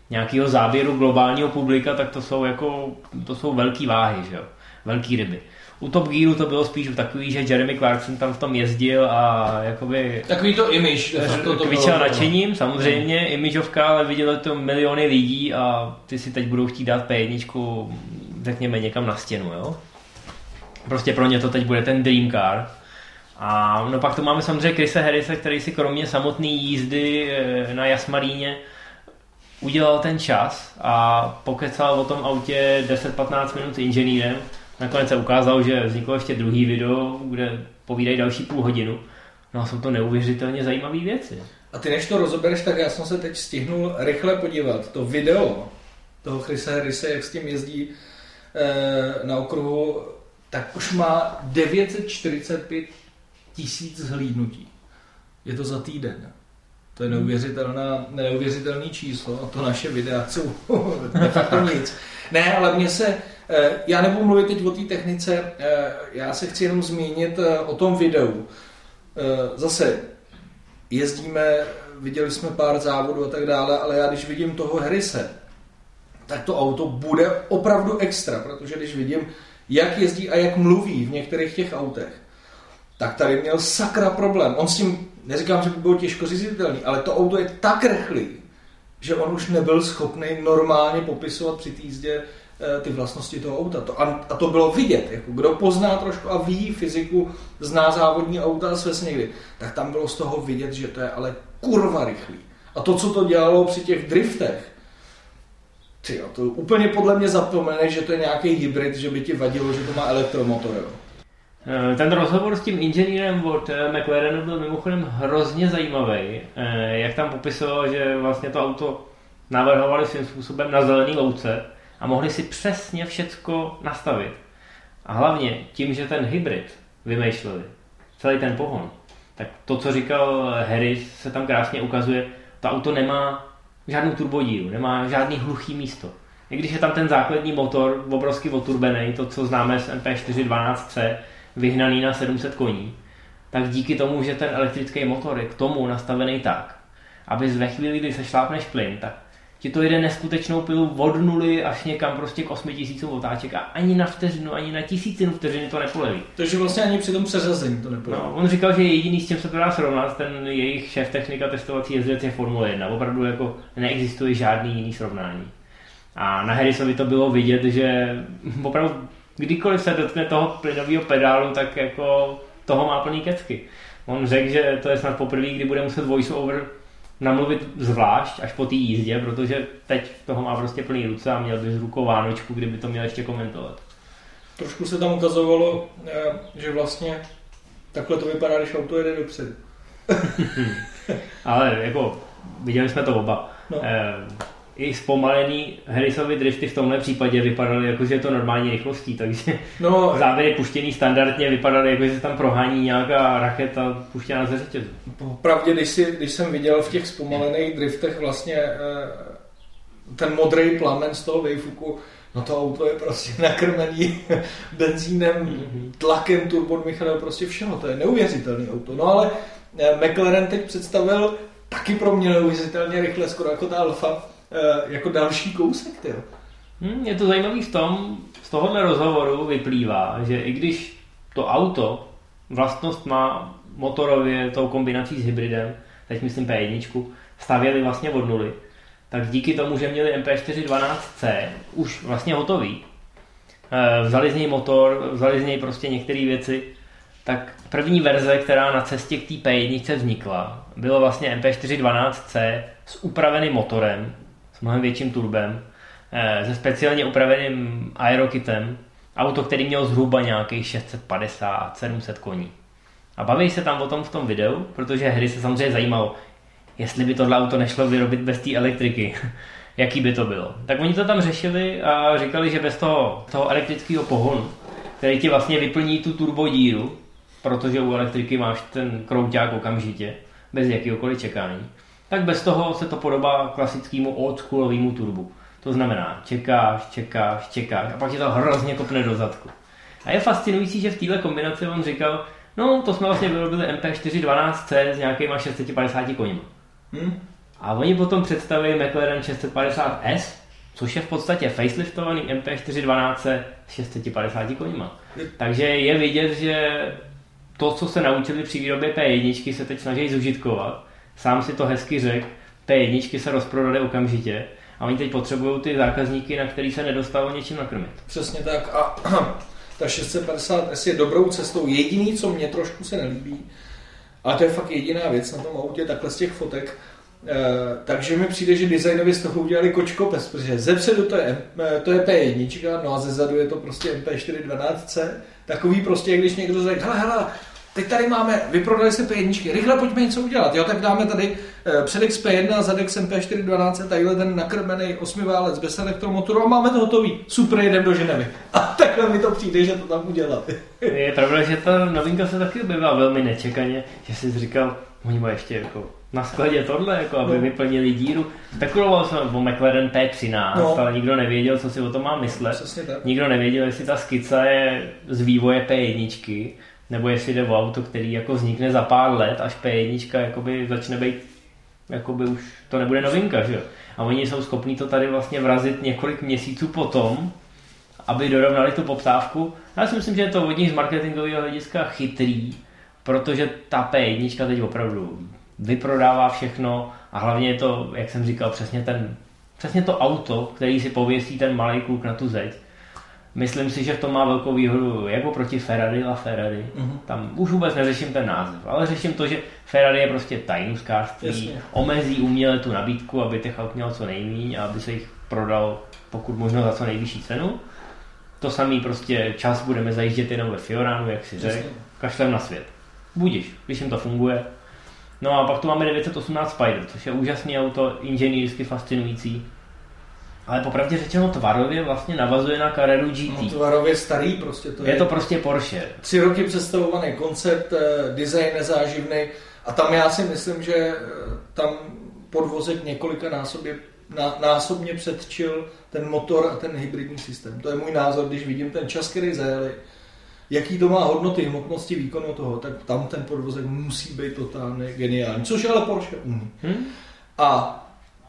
nějakého záběru globálního publika, tak to jsou jako, to jsou velký váhy, že jo? velký ryby. U Top Gearu to bylo spíš takový, že Jeremy Clarkson tam v tom jezdil a jakoby... Takový to image. To, to kvičel nadšením, samozřejmě, hmm. imageovka, ale viděli to miliony lidí a ty si teď budou chtít dát P1, řekněme, někam na stěnu, jo? Prostě pro ně to teď bude ten dream car. A no pak tu máme samozřejmě Krise Harrise, který si kromě samotné jízdy eh, na Jasmaríně udělal ten čas a pokecal o tom autě 10-15 minut s inženýrem. Nakonec se ukázalo, že vzniklo ještě druhý video, kde povídají další půl hodinu. No a jsou to neuvěřitelně zajímavé věci. A ty než to rozobereš, tak já jsem se teď stihnul rychle podívat. To video toho Chrise Harrise, jak s tím jezdí e, na okruhu tak už má 945 tisíc zhlídnutí. Je to za týden. To je hmm. neuvěřitelná, neuvěřitelný číslo a to naše videa jsou de facto nic. Ne, ale mě se, eh, já nebudu mluvit teď o té technice, eh, já se chci jenom zmínit eh, o tom videu. Zase jezdíme, viděli jsme pár závodů a tak dále, ale já když vidím toho Harrise, tak to auto bude opravdu extra, protože když vidím jak jezdí a jak mluví v některých těch autech, tak tady měl sakra problém. On s tím, neříkám, že by bylo těžko řízitelný, ale to auto je tak rychlý, že on už nebyl schopný normálně popisovat při té jízdě eh, ty vlastnosti toho auta. To, a, a to bylo vidět. Jako kdo pozná trošku a ví fyziku, zná závodní auta a sves někdy, tak tam bylo z toho vidět, že to je ale kurva rychlý. A to, co to dělalo při těch driftech, ty to úplně podle mě zapomeneš, že to je nějaký hybrid, že by ti vadilo, že to má elektromotor. Jo. Eh, ten rozhovor s tím inženýrem od eh, McLarenu byl mimochodem hrozně zajímavý. Eh, jak tam popisoval, že vlastně to auto navrhovali svým způsobem na zelený louce a mohli si přesně všecko nastavit. A hlavně tím, že ten hybrid vymýšleli, celý ten pohon, tak to, co říkal Harris, se tam krásně ukazuje, to auto nemá žádnou turbodíru, nemá žádný hluchý místo. I když je tam ten základní motor, obrovský oturbený, to, co známe z MP412C, vyhnaný na 700 koní, tak díky tomu, že ten elektrický motor je k tomu nastavený tak, aby ve chvíli, kdy se šlápneš plyn, tak ti to jede neskutečnou pilu od nuly až někam prostě k 8000 otáček a ani na vteřinu, ani na tisícinu vteřiny to nepoleví. Takže vlastně ani při tom přeřazení to nepoleví. No, on říkal, že jediný, s čím se to dá srovnat, ten jejich šéf technika testovací jezdec je Formule 1. Opravdu jako neexistuje žádný jiný srovnání. A na Harrisovi to bylo vidět, že opravdu kdykoliv se dotkne toho plynového pedálu, tak jako toho má plný kecky. On řekl, že to je snad poprvé, kdy bude muset voiceover namluvit zvlášť až po té jízdě, protože teď toho má prostě plný ruce a měl by z rukou Vánočku, kdyby to měl ještě komentovat. Trošku se tam ukazovalo, eh, že vlastně takhle to vypadá, když auto jede dopředu. Ale jako viděli jsme to oba. No. Eh, i zpomalený Harrisovy drifty v tomhle případě vypadaly jako, že je to normální rychlostí, takže no, závěry puštěný standardně vypadaly jako, že se tam prohání nějaká raketa puštěná ze řetězu. Popravdě, když, si, když jsem viděl v těch zpomalených driftech vlastně eh, ten modrý plamen z toho Wayfuku, no to auto je prostě nakrmený benzínem, mhm. tlakem, turbodmychalem, prostě všeho, to je neuvěřitelný auto. No ale eh, McLaren teď představil taky pro mě neuvěřitelně rychle, skoro jako ta Alfa, jako další kousek, ty. Hmm, je to zajímavý v tom, z tohohle rozhovoru vyplývá, že i když to auto vlastnost má motorově tou kombinací s hybridem, teď myslím P1, stavěli vlastně od nuly, tak díky tomu, že měli MP412C už vlastně hotový, eh, vzali z něj motor, vzali z něj prostě některé věci, tak první verze, která na cestě k té P1 vznikla, bylo vlastně MP412C s upraveným motorem, mnohem větším turbem, eh, se speciálně upraveným aerokitem, auto, který měl zhruba nějakých 650-700 koní. A baví se tam o tom v tom videu, protože hry se samozřejmě zajímalo, jestli by tohle auto nešlo vyrobit bez té elektriky, jaký by to bylo. Tak oni to tam řešili a říkali, že bez toho, toho elektrického pohonu, který ti vlastně vyplní tu turbodíru, protože u elektriky máš ten krouťák okamžitě, bez jakéhokoliv čekání, tak bez toho se to podobá klasickému oldschoolovému turbu. To znamená, čekáš, čekáš, čekáš a pak ti to hrozně kopne do zadku. A je fascinující, že v této kombinaci on říkal, no to jsme vlastně vyrobili MP412C s nějakýma 650 koněma. Hmm. A oni potom představili McLaren 650S, což je v podstatě faceliftovaný MP412C s 650 koněma. Takže je vidět, že to, co se naučili při výrobě P1, se teď snaží zužitkovat sám si to hezky řekl, té jedničky se rozprodaly okamžitě a oni teď potřebují ty zákazníky, na který se nedostalo něčím nakrmit. Přesně tak a ta 650S je dobrou cestou. Jediný, co mě trošku se nelíbí, a to je fakt jediná věc na tom autě, takhle z těch fotek, e, takže mi přijde, že designově z toho udělali kočkopes, protože ze předu to je, eh, to je P1, no a ze zadu je to prostě MP412C, takový prostě, když někdo řekl, hele, hele, teď tady máme, vyprodali se P1, rychle pojďme něco udělat. Jo, tak dáme tady eh, předek P1, zadek MP412, tadyhle ten nakrmený osmiválec bez elektromotoru a máme to hotový. Super, jedeme do Ženevy. A takhle mi to přijde, že to tam udělat. Je pravda, že ta novinka se taky objevila velmi nečekaně, že jsi říkal, oni mají ještě jako na skladě tohle, jako aby no. vyplnili díru. Spekuloval jsem o McLaren P13, no. ale nikdo nevěděl, co si o tom má myslet. Nikdo nevěděl, jestli ta skica je z vývoje P1, nebo jestli jde o auto, který jako vznikne za pár let, až P1 jakoby začne být, jakoby už to nebude novinka, že jo. A oni jsou schopní to tady vlastně vrazit několik měsíců potom, aby dorovnali tu poptávku. Já si myslím, že je to od nich z marketingového hlediska chytrý, protože ta P1 teď opravdu vyprodává všechno, A hlavně je to, jak jsem říkal, přesně ten, přesně to auto, který si pověsí ten malý kluk na tu zeď. Myslím si, že v tom má velkou výhodu jak oproti Ferrari a Ferrari. Mm-hmm. Tam už vůbec neřeším ten název, ale řeším to, že Ferrari je prostě tajnůskářství, omezí uměle tu nabídku, aby těch aut měl co nejméně a aby se jich prodal pokud možno za co nejvyšší cenu. To samý prostě čas budeme zajíždět jenom ve Fioránu, jak si řekl, kašlem na svět. Budíš, když jim to funguje. No a pak tu máme 918 Spider, což je úžasný auto, inženýrsky fascinující. Ale popravdě řečeno tvarově vlastně navazuje na Carreru GT. No, tvarově starý prostě. To je, je to prostě Porsche. Tři roky představovaný koncept, eh, design nezáživný a tam já si myslím, že eh, tam podvozek několika násobě, násobně předčil ten motor a ten hybridní systém. To je můj názor, když vidím ten čas, který zajeli, jaký to má hodnoty hmotnosti výkonu toho, tak tam ten podvozek musí být totálně geniální, což ale Porsche umí. Hmm? A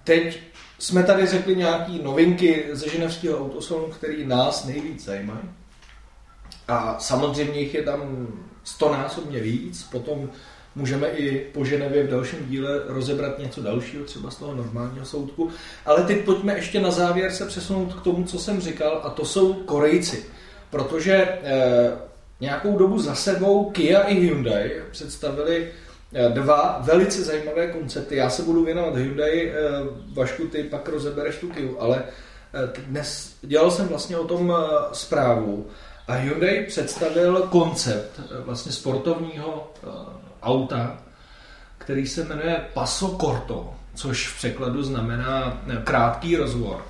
teď jsme tady řekli nějaké novinky ze ženevského autosalonu, který nás nejvíc zajímají. A samozřejmě jich je tam stonásobně víc, potom můžeme i po Ženevě v dalším díle rozebrat něco dalšího, třeba z toho normálního soudku. Ale teď pojďme ještě na závěr se přesunout k tomu, co jsem říkal, a to jsou Korejci. Protože eh, nějakou dobu za sebou Kia i Hyundai představili dva velice zajímavé koncepty. Já se budu věnovat Hyundai, eh, Vašku, ty pak rozebereš tu Kia, ale eh, dnes dělal jsem vlastně o tom zprávu a Hyundai představil koncept vlastně sportovního auta, který se jmenuje Paso Corto, což v překladu znamená krátký rozvor.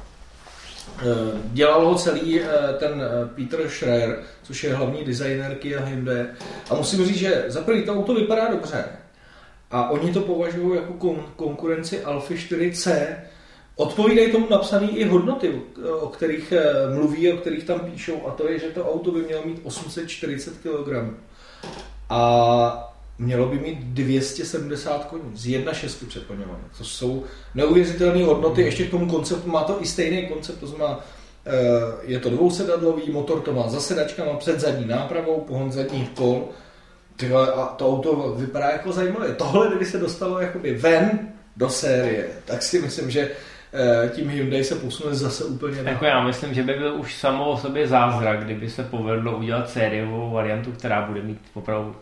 Eh, dělal ho celý eh, ten eh, Peter Schreier, což je hlavní designer Kia Hyundai. A musím říct, že za první to auto vypadá dobře. A oni to považují jako kon- konkurenci Alfa 4C. Odpovídají tomu napsané i hodnoty, o kterých mluví, o kterých tam píšou. A to je, že to auto by mělo mít 840 kg. A mělo by mít 270 koní z 1.6 přeplňované. To jsou neuvěřitelné hodnoty, hmm. ještě k tomu konceptu má to i stejný koncept, to znamená, eh, je to dvousedadlový, motor to má za sedačkama, před zadní nápravou, pohon zadních kol, Tyhle, a to auto vypadá jako zajímavé. Tohle, kdyby se dostalo jakoby ven do série, tak si myslím, že eh, tím Hyundai se posune zase úplně Jako já myslím, že by byl už samo o sobě zázrak, kdyby se povedlo udělat sériovou variantu, která bude mít opravdu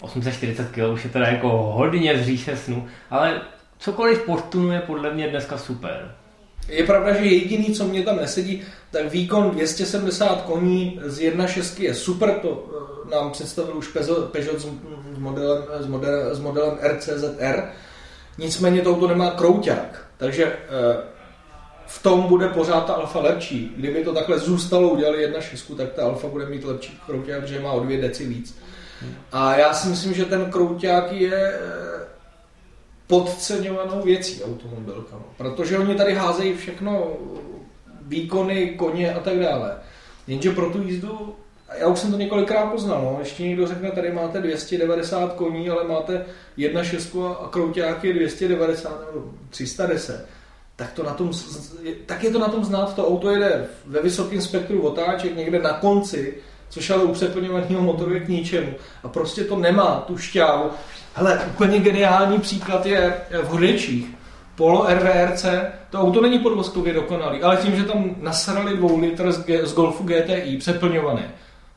840 kg už je teda jako hodně z říše snu, ale cokoliv portunu je podle mě dneska super. Je pravda, že jediný, co mě tam nesedí, tak výkon 270 koní z 1.6 je super, to eh, nám představil už Peugeot s modelem, s modelem, s modelem RCZR, nicméně to auto nemá krouťák, takže eh, v tom bude pořád ta alfa lepší. Kdyby to takhle zůstalo, udělali 1.6, tak ta alfa bude mít lepší krouťák, protože má o dvě deci víc. A já si myslím, že ten krouťák je eh, podceňovanou věcí automobilka. No. Protože oni tady házejí všechno, výkony, koně a tak dále. Jenže pro tu jízdu, já už jsem to několikrát poznal, no, ještě někdo řekne, tady máte 290 koní, ale máte 1.6 a krouťák je 290 nebo 310 tak, to na tom, tak je to na tom znát, to auto jede ve vysokém spektru otáček, někde na konci, což ale u přeplňovaného motoru je k ničemu. A prostě to nemá tu šťávu. Hele, úplně geniální příklad je v Hudečích. Polo RVRC, to auto není podvozkově dokonalý, ale tím, že tam nasrali dvou litr z, z Golfu GTI přeplňované,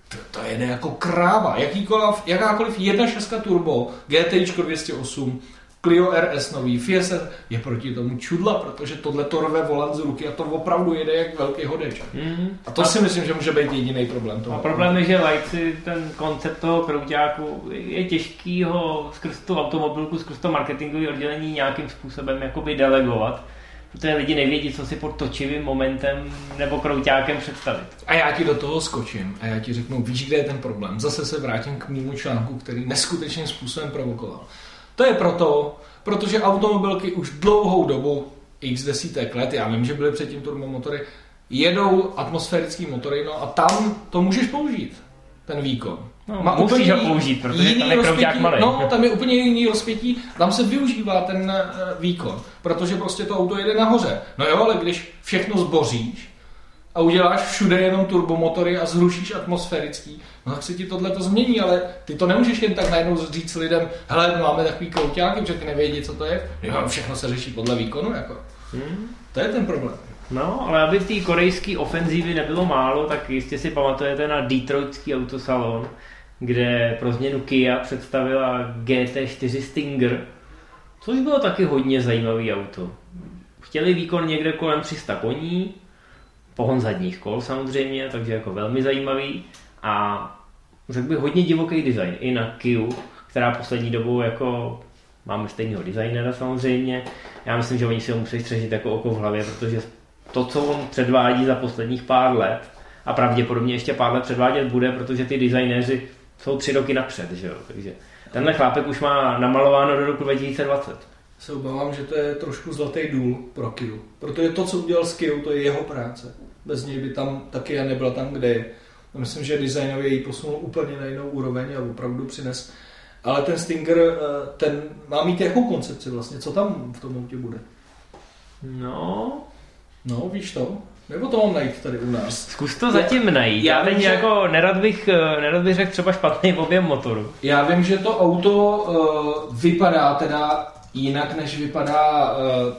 to, to jede jako kráva. Jakýkoliv, jakákoliv 1.6 turbo, GTI 208, Clio RS nový, Fiesta je proti tomu čudla, protože tohle to rve volant z ruky a to opravdu jede jak velký hodeč. Mm. A to a si myslím, že může být jediný problém. Toho. A problém je, že lajci ten koncept toho krouťáku je těžký ho skrz tu automobilku, skrz to marketingové oddělení nějakým způsobem jakoby delegovat protože lidi nevědí, co si pod točivým momentem nebo krouťákem představit. A já ti do toho skočím a já ti řeknu, víš, kde je ten problém. Zase se vrátím k mému článku, který neskutečným způsobem provokoval. To je proto, protože automobilky už dlouhou dobu, x desítek let, já vím, že byly předtím turbomotory, jedou atmosférický motory, no a tam to můžeš použít, ten výkon. No, Má musíš ho použít, protože tam je rozpětí, malý. No, tam je úplně jiný rozpětí, tam se využívá ten uh, výkon, protože prostě to auto jede nahoře. No jo, ale když všechno zboříš, a uděláš všude jenom turbomotory a zrušíš atmosférický, no tak se ti tohle to změní, ale ty to nemůžeš jen tak najednou říct lidem, hele, máme takový kouťáky, protože ty nevědí, co to je. Jo, všechno se řeší podle výkonu, jako. Hmm. To je ten problém. No, ale aby v té korejské ofenzívy nebylo málo, tak jistě si pamatujete na Detroitský autosalon, kde pro změnu Kia představila GT4 Stinger, což bylo taky hodně zajímavý auto. Chtěli výkon někde kolem 300 koní, pohon zadních kol samozřejmě, takže jako velmi zajímavý a řekl bych hodně divoký design i na Kia, která poslední dobou jako máme stejného designera samozřejmě. Já myslím, že oni si ho musí střežit jako oko v hlavě, protože to, co on předvádí za posledních pár let a pravděpodobně ještě pár let předvádět bude, protože ty designéři jsou tři roky napřed, že jo? takže tenhle chlápek už má namalováno do roku 2020. Se obávám, že to je trošku zlatý důl pro Kia, protože to, co udělal s Kia, to je jeho práce. Bez něj by tam taky nebyla tam, kde je. A myslím, že designově ji posunul úplně na jinou úroveň a opravdu přines. Ale ten Stinger, eh, ten má mít jakou koncepci vlastně? Co tam v tom autě bude? No, No, víš to? Nebo to mám najít tady u nás? Zkus to zatím najít. Já, já teď že... jako nerad bych, eh, nerad bych řekl třeba špatný objem motoru. Já vím, že to auto uh, vypadá teda jinak, než vypadá uh,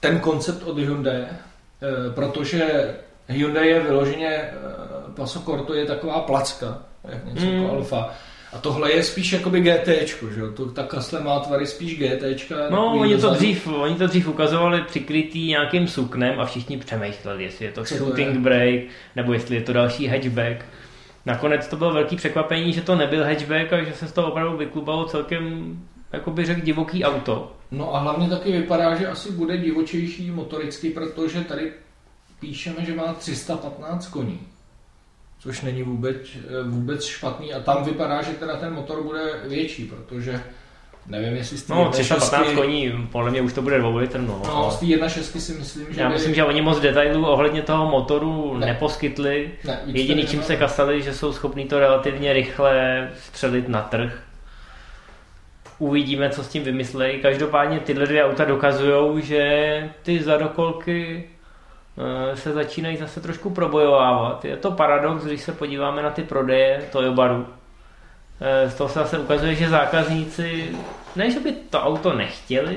ten koncept od Hyundai, uh, protože Hyundai je vyloženě, uh, Paso Corto je taková placka, jak něco mm. jako Alfa. A tohle je spíš jakoby GT, že jo? To, ta kasle má tvary spíš GT. No, oni to, dřív, oni to dřív ukazovali přikrytý nějakým suknem a všichni přemýšleli, jestli je to Co shooting to je? brake, nebo jestli je to další hatchback. Nakonec to bylo velký překvapení, že to nebyl hatchback a že se z toho opravdu vyklubalo celkem, jako by řekl, divoký auto. No a hlavně taky vypadá, že asi bude divočejší motoricky, protože tady píšeme, že má 315 koní což není vůbec, vůbec špatný. A tam vypadá, že teda ten motor bude větší, protože nevím, jestli z No, 315 koní, podle mě už to bude 2 litr, no. No, z té 1.6 si myslím, že... Já by... myslím, že oni moc detailů ohledně toho motoru ne. neposkytli. Ne, Jediný, čím se kasali, že jsou schopní to relativně rychle střelit na trh. Uvidíme, co s tím vymyslejí. Každopádně tyhle dvě auta dokazují, že ty zadokolky Eh, se začínají zase trošku probojovávat. Je to paradox, když se podíváme na ty prodeje Toyobaru. Eh, z toho se zase ukazuje, že zákazníci, ne, že by to auto nechtěli,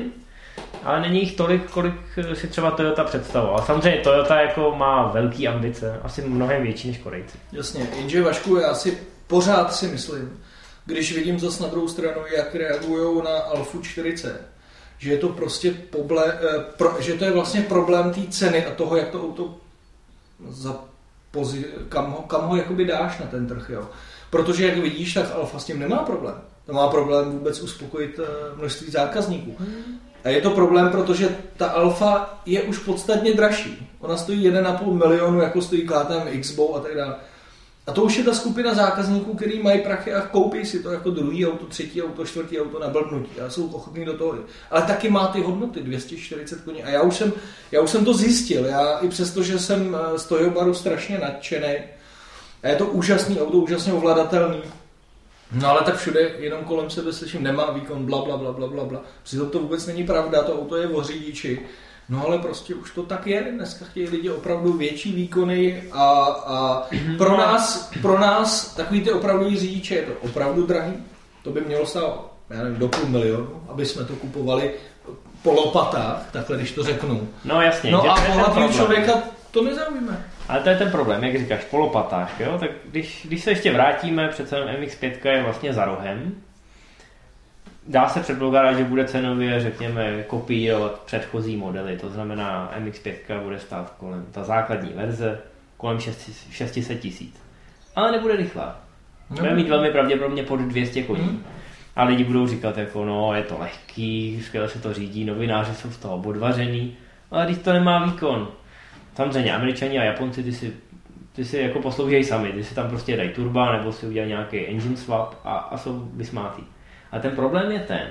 ale není jich tolik, kolik si třeba Toyota představoval. Samozřejmě Toyota jako má velký ambice, asi mnohem větší než Korejci. Jasně, jenže Vašku, já si pořád si myslím, když vidím zase na druhou stranu, jak reagují na Alfu 40, že je to prostě poble, eh, pro, že to je vlastně problém té ceny a toho, jak to auto za pozi, kam ho, kam ho jakoby dáš na ten trh, jo. Protože jak vidíš, tak Alfa s tím nemá problém. To má problém vůbec uspokojit eh, množství zákazníků. A je to problém, protože ta Alfa je už podstatně dražší. Ona stojí 1,5 milionu, jako stojí KTM Xbow a tak dále. A to už je ta skupina zákazníků, který mají prachy a koupí si to jako druhý auto, třetí auto, čtvrtý auto na blbnutí a jsou ochotní do toho. Ale taky má ty hodnoty, 240 koní. A já už jsem, já už jsem to zjistil. Já i přesto, že jsem eh, z Toyobaru strašně nadšený, a je to úžasný auto, úžasně ovladatelný, No ale tak všude jenom kolem sebe slyším, nemá výkon, bla, bla, bla, bla, bla, bla. Přitom to vůbec není pravda, to auto je o řidiči No ale prostě už to tak je. Dneska chtějí lidi opravdu větší výkony a, a pro, nás, pro nás takový ty opravdový řidiče je to opravdu drahý. To by mělo stát, já nevím, do půl milionu, aby jsme to kupovali po lopatách, takhle když to řeknu. No jasně. No a bohatý člověka to nezaujíme. Ale to je ten problém, jak říkáš, po lopatách, jo? Tak když, když se ještě vrátíme, přece MX-5 je vlastně za rohem, dá se předpokládat, že bude cenově, řekněme, kopírovat předchozí modely. To znamená, MX-5 bude stát kolem, ta základní verze, kolem 600 tisíc. Ale nebude rychlá. Bude mít velmi pravděpodobně pod 200 koní. Hmm. A lidi budou říkat, jako no, je to lehký, skvěle se to řídí, novináři jsou z toho podvařený, ale když to nemá výkon. Samozřejmě američani a Japonci ty si, ty si jako posloužejí sami, ty si tam prostě dají turba nebo si udělají nějaký engine swap a, a jsou vysmátý. A ten problém je ten,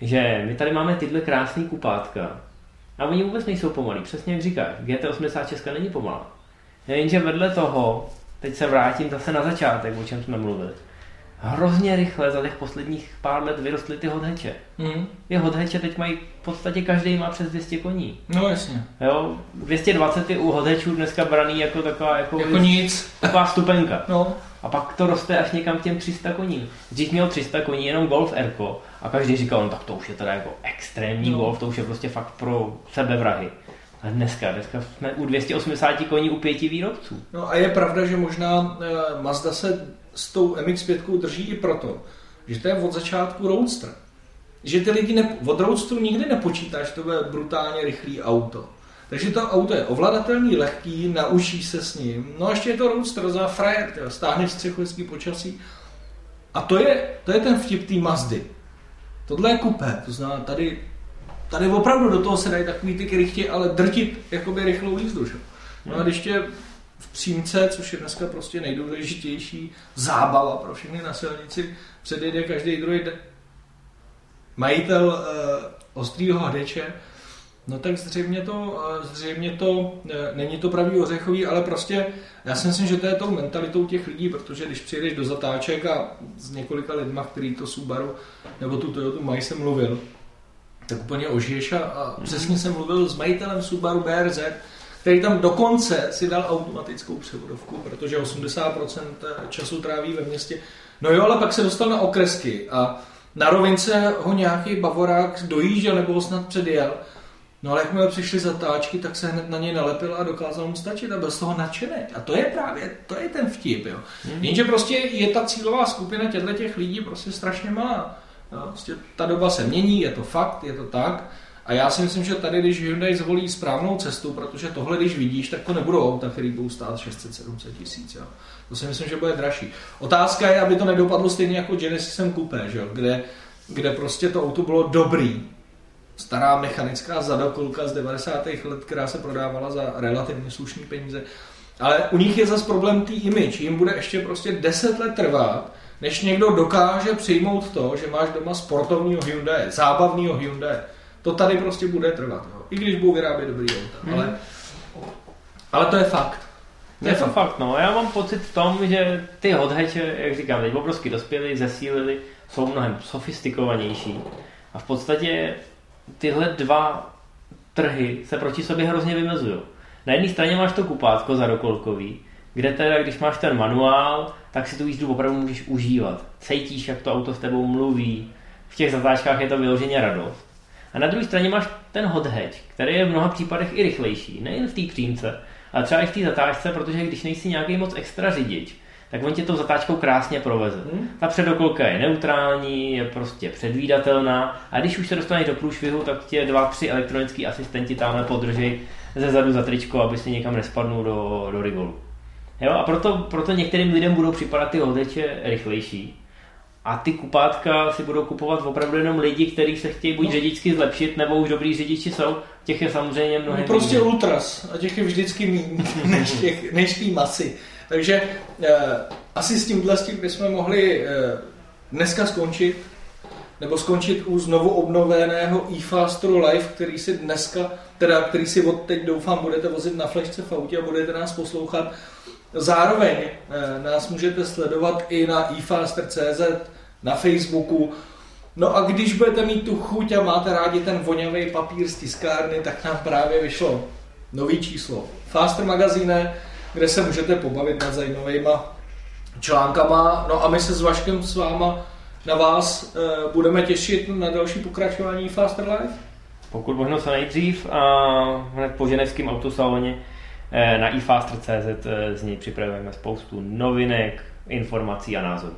že my tady máme tyhle krásné kupátka a oni vůbec nejsou pomalí. Přesně jak říkáš, GT86 není pomalá. Jenže vedle toho, teď se vrátím zase na začátek, o čem jsme mluvili, hrozně rychle za těch posledních pár let vyrostly ty hodheče. Mm. Ty hodheče teď mají, v podstatě každý má přes 200 koní. No jasně. Jo, 220 je u hodhečů dneska braný jako taková jako, Jako nic. taková stupenka. No. A pak to roste až někam k těm 300 koní. Dřív měl 300 koní jenom Golf Erko a každý říkal, no tak to už je teda jako extrémní No. Golf, to už je prostě fakt pro sebevrahy. A dneska, dneska jsme u 280 koní u pěti výrobců. No a je pravda, že možná eh, Mazda se s tou MX-5 drží i proto, že to je od začátku Roadster. Že ty lidi ne, od Roadsteru nikdy nepočítáš, že to bude brutálně rychlý auto. Takže to auto je ovladatelný, lehký, naučí se s ním. No a ještě je to Roadster za frajer, tyjo, stáhneš střechu, hezký počasí. A to je, to je ten vtip té Mazdy. Tohle je kupé, to znamená tady, tady opravdu do toho se dají takový ty krychtě, ale drtit jakoby rychlou jízdu. Že? No a když tě v přímce, což je dneska prostě nejdůležitější zábava pro všechny na silnici, předjede každý druhý de- majitel uh, ostrýho hadeče, no tak zřejmě to, uh, zřejmě to uh, není to pravý ořechový, ale prostě já si myslím, že to je tou mentalitou těch lidí, protože když přijedeš do zatáček a s několika lidma, který to Subaru nebo tu Toyota mají, jsem mluvil, tak úplně ožiješ a, a přesně jsem mluvil s majitelem Subaru BRZ, který tam dokonce si dal automatickou převodovku, protože 80% času tráví ve městě. No jo, ale pak se dostal na okresky a na rovince ho nějaký bavorák dojížděl nebo ho snad předjel. No ale jakmile přišly zatáčky, tak se hned na něj nalepil a dokázal mu stačit a byl z toho nadšený. A to je právě, to je ten vtip, jo. Mm. Jenže prostě je ta cílová skupina těchto těch lidí prostě strašně malá. Jo, prostě ta doba se mění, je to fakt, je to tak. A já si myslím, že tady, když Hyundai zvolí správnou cestu, protože tohle, když vidíš, tak to nebudou auta, které budou stát 600-700 tisíc. Jo. To si myslím, že bude dražší. Otázka je, aby to nedopadlo stejně jako Genesisem Coupé, že jo, kde, kde prostě to auto bylo dobrý. Stará mechanická zadokolka z 90. let, která se prodávala za relativně slušný peníze. Ale u nich je zase problém tý image. Jim bude ještě prostě 10 let trvat, než někdo dokáže přijmout to, že máš doma sportovního Hyundai, zábavního Hyundai. To tady prostě bude trvat. Jo. I když budou vyrábět dobrý auta. Hmm. Ale, ale to je fakt. To je to fakt, no. Já mám pocit v tom, že ty hodheče, jak říkám, teď obrovsky dospěli, zesílili, jsou mnohem sofistikovanější. A v podstatě tyhle dva trhy se proti sobě hrozně vymezují. Na jedné straně máš to kupátko zadokolkový, kde teda, když máš ten manuál, tak si tu jízdu opravdu můžeš užívat. Cítíš, jak to auto s tebou mluví. V těch zatáčkách je to vyloženě radost. A na druhé straně máš ten hot hatch, který je v mnoha případech i rychlejší, nejen v té přímce, ale třeba i v té zatáčce, protože když nejsi nějaký moc extra řidič, tak on tě tou zatáčkou krásně proveze. Hmm. Ta předokolka je neutrální, je prostě předvídatelná a když už se dostaneš do průšvihu, tak tě dva, tři elektronický asistenti tamhle podrží ze zadu za tričko, aby si někam nespadnul do, do rigolu. Jo, a proto, proto některým lidem budou připadat ty hodeče rychlejší. A ty kupátka si budou kupovat opravdu jenom lidi, kteří se chtějí buď no. řidičsky zlepšit, nebo už dobrý řidiči jsou. Těch je samozřejmě mnohem no prostě méně. ultras a těch je vždycky méně než, těch, než tý masy. Takže eh, asi s tímhle s tím bychom mohli eh, dneska skončit, nebo skončit u znovu obnoveného eFasteru Live, který si dneska, teda který si od teď doufám budete vozit na flešce v autě a budete nás poslouchat. Zároveň eh, nás můžete sledovat i na eFaster.cz, na Facebooku. No a když budete mít tu chuť a máte rádi ten vonavý papír z tiskárny, tak nám právě vyšlo nový číslo Faster magazíne, kde se můžete pobavit nad zajímavýma článkama. No a my se s Vaškem s váma na vás e, budeme těšit na další pokračování Faster Life. Pokud možno se nejdřív a hned po ženevském autosaloně na ifaster.cz z něj připravujeme spoustu novinek, informací a názorů.